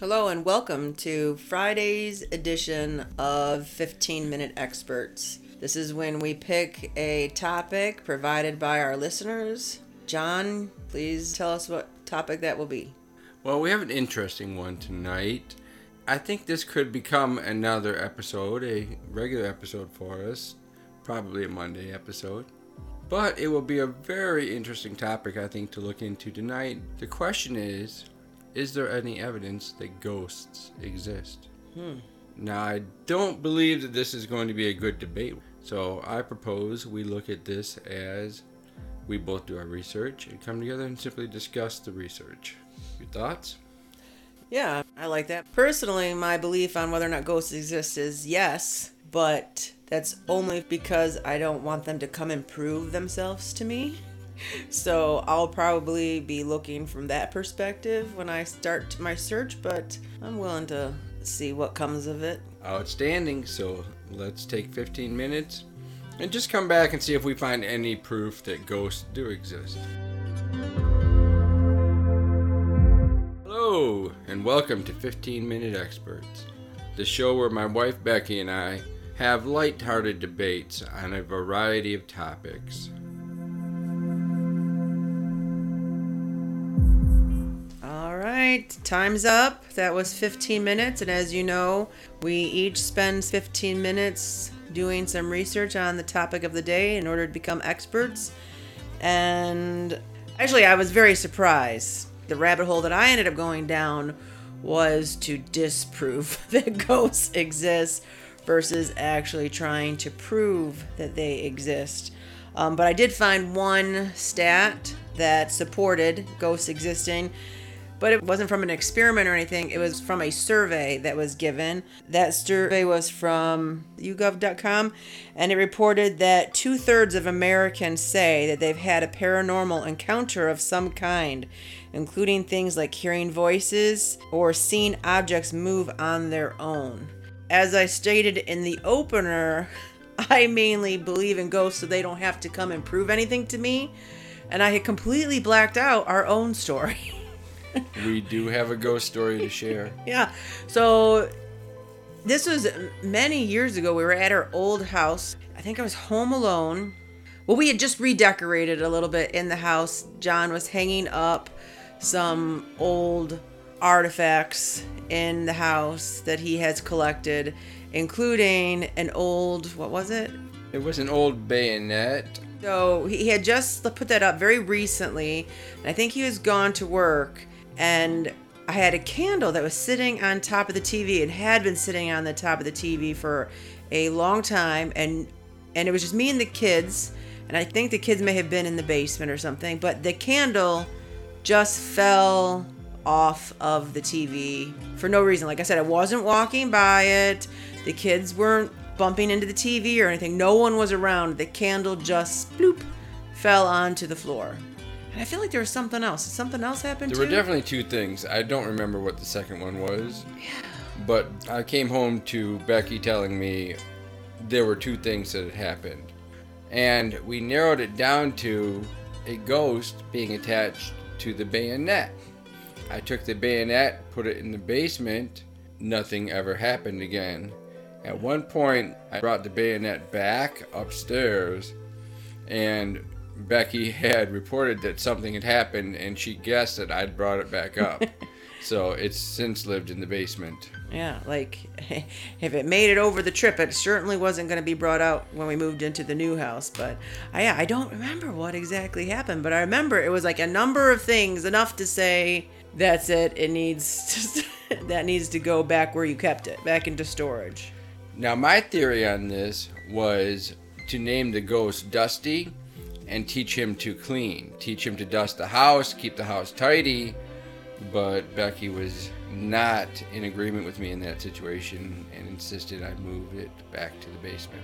Hello and welcome to Friday's edition of 15 Minute Experts. This is when we pick a topic provided by our listeners. John, please tell us what topic that will be. Well, we have an interesting one tonight. I think this could become another episode, a regular episode for us, probably a Monday episode. But it will be a very interesting topic, I think, to look into tonight. The question is is there any evidence that ghosts exist? Hmm. Now, I don't believe that this is going to be a good debate. So I propose we look at this as we both do our research and come together and simply discuss the research. Your thoughts? Yeah, I like that. Personally, my belief on whether or not ghosts exist is yes, but that's only because I don't want them to come and prove themselves to me. So I'll probably be looking from that perspective when I start my search, but I'm willing to see what comes of it. Outstanding. So let's take 15 minutes and just come back and see if we find any proof that ghosts do exist. Hello, and welcome to 15 Minute Experts, the show where my wife Becky and I have light-hearted debates on a variety of topics. Right, time's up. That was 15 minutes, and as you know, we each spend 15 minutes doing some research on the topic of the day in order to become experts. And actually, I was very surprised. The rabbit hole that I ended up going down was to disprove that ghosts exist versus actually trying to prove that they exist. Um, but I did find one stat that supported ghosts existing but it wasn't from an experiment or anything. It was from a survey that was given. That survey was from YouGov.com, and it reported that two thirds of Americans say that they've had a paranormal encounter of some kind, including things like hearing voices or seeing objects move on their own. As I stated in the opener, I mainly believe in ghosts so they don't have to come and prove anything to me. And I had completely blacked out our own story. we do have a ghost story to share. yeah. So this was many years ago. We were at our old house. I think I was home alone. Well, we had just redecorated a little bit in the house. John was hanging up some old artifacts in the house that he has collected, including an old, what was it? It was an old bayonet. So he had just put that up very recently. And I think he was gone to work and I had a candle that was sitting on top of the TV. and had been sitting on the top of the TV for a long time, and and it was just me and the kids. And I think the kids may have been in the basement or something, but the candle just fell off of the TV for no reason. Like I said, I wasn't walking by it. The kids weren't bumping into the TV or anything. No one was around. The candle just bloop fell onto the floor. And I feel like there was something else. Did something else happen There too? were definitely two things. I don't remember what the second one was. Yeah. But I came home to Becky telling me there were two things that had happened. And we narrowed it down to a ghost being attached to the bayonet. I took the bayonet, put it in the basement. Nothing ever happened again. At one point, I brought the bayonet back upstairs, and Becky had reported that something had happened, and she guessed that I'd brought it back up. so it's since lived in the basement. Yeah, like if it made it over the trip, it certainly wasn't going to be brought out when we moved into the new house. But uh, I, I don't remember what exactly happened, but I remember it was like a number of things, enough to say that's it. It needs to, that needs to go back where you kept it, back into storage. Now, my theory on this was to name the ghost Dusty and teach him to clean, teach him to dust the house, keep the house tidy. But Becky was not in agreement with me in that situation and insisted I move it back to the basement.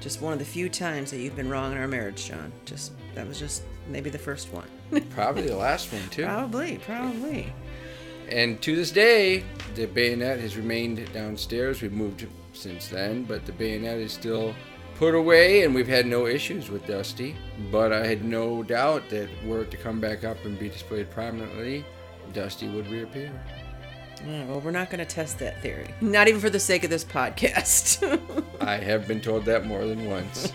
Just one of the few times that you've been wrong in our marriage, John. Just that was just maybe the first one. Probably the last one, too. probably, probably. And to this day, the bayonet has remained downstairs. We've moved since then, but the bayonet is still put away, and we've had no issues with Dusty. But I had no doubt that were it to come back up and be displayed prominently, Dusty would reappear. Yeah, well, we're not going to test that theory. Not even for the sake of this podcast. I have been told that more than once.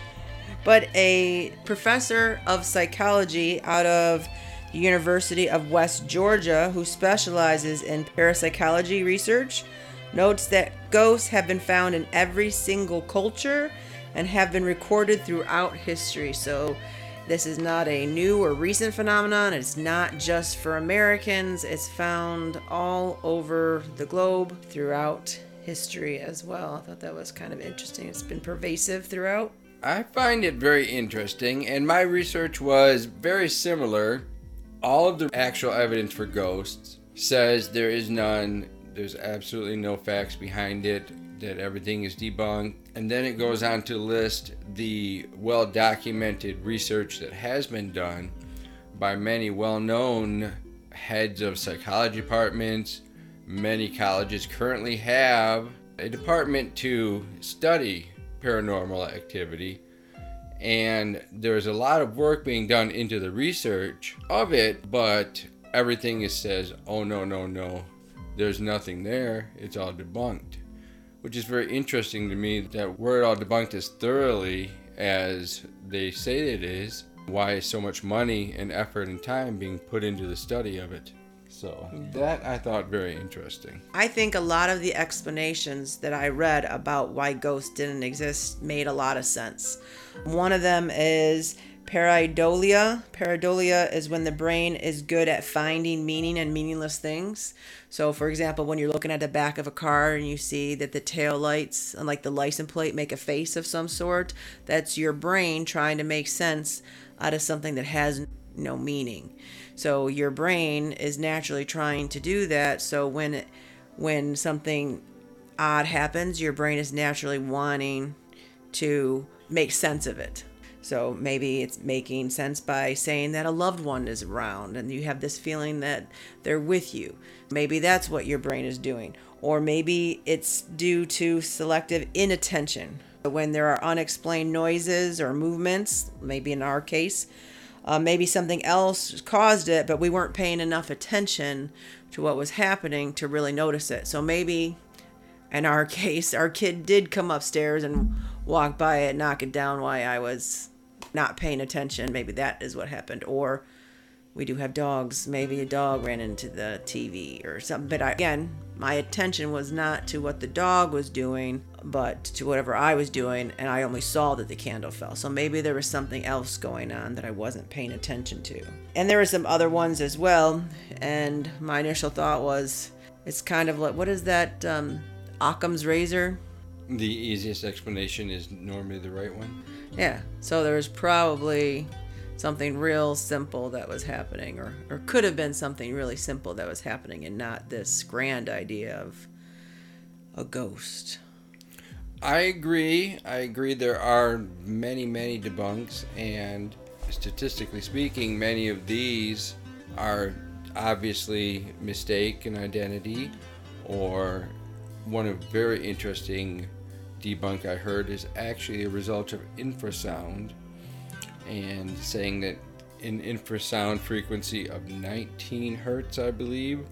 but a professor of psychology out of the University of West Georgia, who specializes in parapsychology research, notes that ghosts have been found in every single culture and have been recorded throughout history. So, this is not a new or recent phenomenon. It's not just for Americans, it's found all over the globe throughout history as well. I thought that was kind of interesting. It's been pervasive throughout. I find it very interesting, and my research was very similar. All of the actual evidence for ghosts says there is none, there's absolutely no facts behind it, that everything is debunked. And then it goes on to list the well documented research that has been done by many well known heads of psychology departments. Many colleges currently have a department to study paranormal activity. And there's a lot of work being done into the research of it, but everything is says, oh no, no, no, there's nothing there. It's all debunked. Which is very interesting to me that we're all debunked as thoroughly as they say it is. Why is so much money and effort and time being put into the study of it? So that I thought very interesting. I think a lot of the explanations that I read about why ghosts didn't exist made a lot of sense. One of them is pareidolia. Pareidolia is when the brain is good at finding meaning and meaningless things. So, for example, when you're looking at the back of a car and you see that the tail lights and like the license plate make a face of some sort, that's your brain trying to make sense out of something that has no meaning. So your brain is naturally trying to do that. So when it, when something odd happens, your brain is naturally wanting to make sense of it. So maybe it's making sense by saying that a loved one is around and you have this feeling that they're with you. Maybe that's what your brain is doing. Or maybe it's due to selective inattention. When there are unexplained noises or movements, maybe in our case, uh, maybe something else caused it, but we weren't paying enough attention to what was happening to really notice it. So maybe in our case, our kid did come upstairs and walk by it, knock it down while I was not paying attention. Maybe that is what happened. Or we do have dogs. Maybe a dog ran into the TV or something. But I, again, my attention was not to what the dog was doing, but to whatever I was doing. And I only saw that the candle fell. So maybe there was something else going on that I wasn't paying attention to. And there were some other ones as well. And my initial thought was it's kind of like, what is that? Um, Occam's razor? The easiest explanation is normally the right one. Yeah. So there was probably something real simple that was happening, or, or could have been something really simple that was happening, and not this grand idea of a ghost. I agree. I agree. There are many, many debunks, and statistically speaking, many of these are obviously mistake mistaken identity, or one of very interesting debunk I heard is actually a result of infrasound, and saying that an infrasound frequency of 19 hertz, I believe,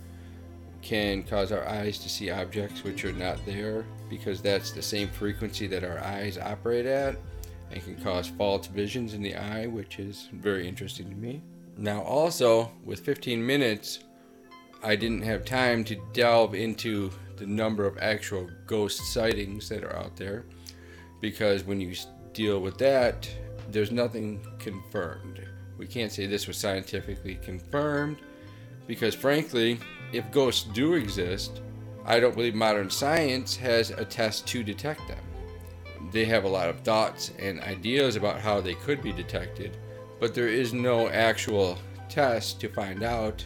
can cause our eyes to see objects which are not there because that's the same frequency that our eyes operate at and can cause false visions in the eye, which is very interesting to me. Now, also, with 15 minutes, I didn't have time to delve into the number of actual ghost sightings that are out there because when you deal with that, there's nothing confirmed. We can't say this was scientifically confirmed because, frankly, if ghosts do exist, I don't believe modern science has a test to detect them. They have a lot of thoughts and ideas about how they could be detected, but there is no actual test to find out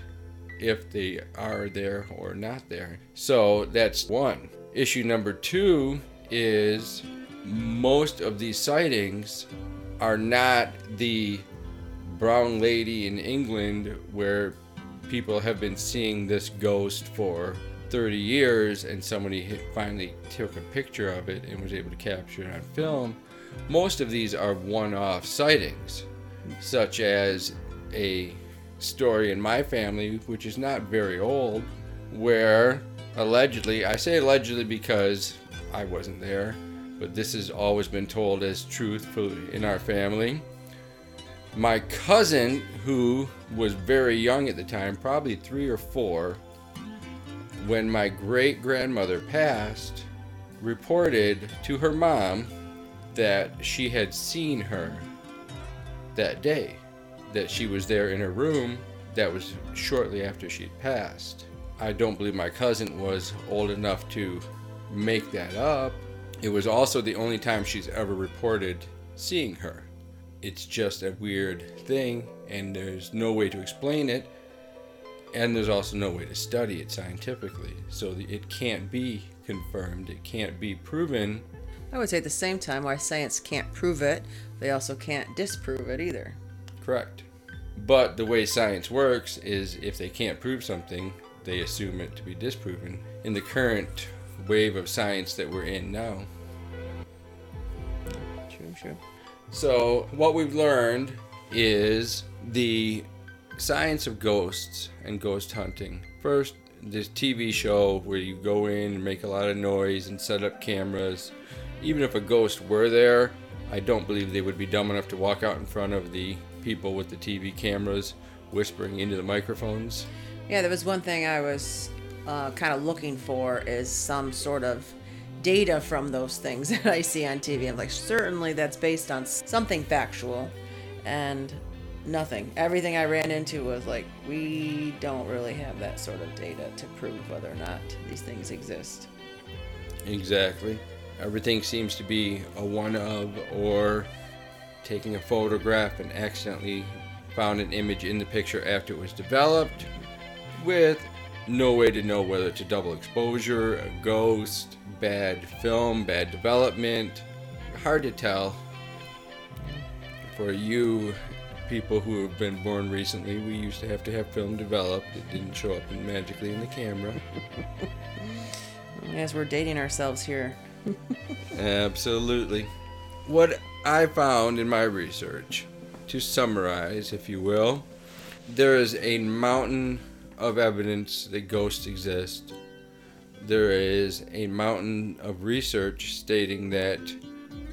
if they are there or not there. So that's one. Issue number two is most of these sightings are not the brown lady in England where people have been seeing this ghost for 30 years and somebody finally took a picture of it and was able to capture it on film. Most of these are one off sightings, such as a story in my family, which is not very old, where allegedly, I say allegedly because I wasn't there, but this has always been told as truth in our family. My cousin, who was very young at the time, probably three or four, when my great grandmother passed, reported to her mom that she had seen her that day, that she was there in her room. That was shortly after she'd passed. I don't believe my cousin was old enough to make that up. It was also the only time she's ever reported seeing her. It's just a weird thing, and there's no way to explain it, and there's also no way to study it scientifically. So it can't be confirmed, it can't be proven. I would say at the same time, why science can't prove it, they also can't disprove it either. Correct. But the way science works is if they can't prove something, they assume it to be disproven. In the current wave of science that we're in now. True, true. So, what we've learned is the science of ghosts and ghost hunting. First, this TV show where you go in and make a lot of noise and set up cameras. Even if a ghost were there, I don't believe they would be dumb enough to walk out in front of the people with the TV cameras whispering into the microphones. Yeah, there was one thing I was uh, kind of looking for is some sort of data from those things that I see on TV. I'm like, certainly that's based on something factual, and nothing. Everything I ran into was like, we don't really have that sort of data to prove whether or not these things exist. Exactly. Everything seems to be a one of or taking a photograph and accidentally found an image in the picture after it was developed with no way to know whether it's a double exposure, a ghost, bad film, bad development. Hard to tell. For you people who have been born recently, we used to have to have film developed. It didn't show up magically in the camera. As we're dating ourselves here. Absolutely. What I found in my research, to summarize, if you will, there is a mountain of evidence that ghosts exist. There is a mountain of research stating that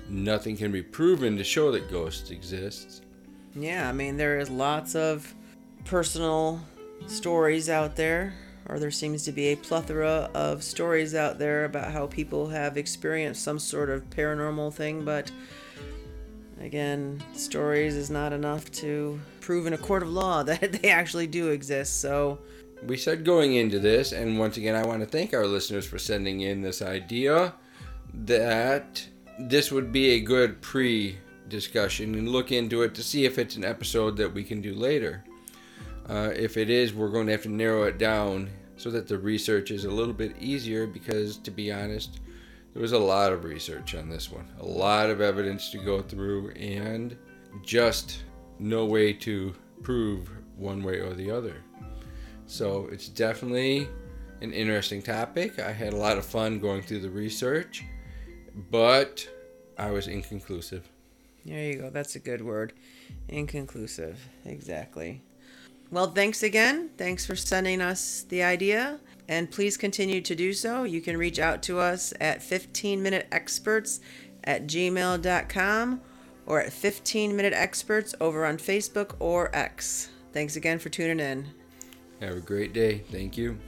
nothing can be proven to show that ghosts exist. Yeah, I mean, there is lots of personal stories out there, or there seems to be a plethora of stories out there about how people have experienced some sort of paranormal thing, but again, stories is not enough to prove in a court of law that they actually do exist. So, we said going into this, and once again, I want to thank our listeners for sending in this idea that this would be a good pre discussion and look into it to see if it's an episode that we can do later. Uh, if it is, we're going to have to narrow it down so that the research is a little bit easier because, to be honest, there was a lot of research on this one, a lot of evidence to go through, and just no way to prove one way or the other. So it's definitely an interesting topic. I had a lot of fun going through the research, but I was inconclusive. There you go. That's a good word. Inconclusive. Exactly. Well, thanks again. Thanks for sending us the idea. And please continue to do so. You can reach out to us at 15minuteexperts at gmail.com or at 15 Minute Experts over on Facebook or X. Thanks again for tuning in. Have a great day. Thank you.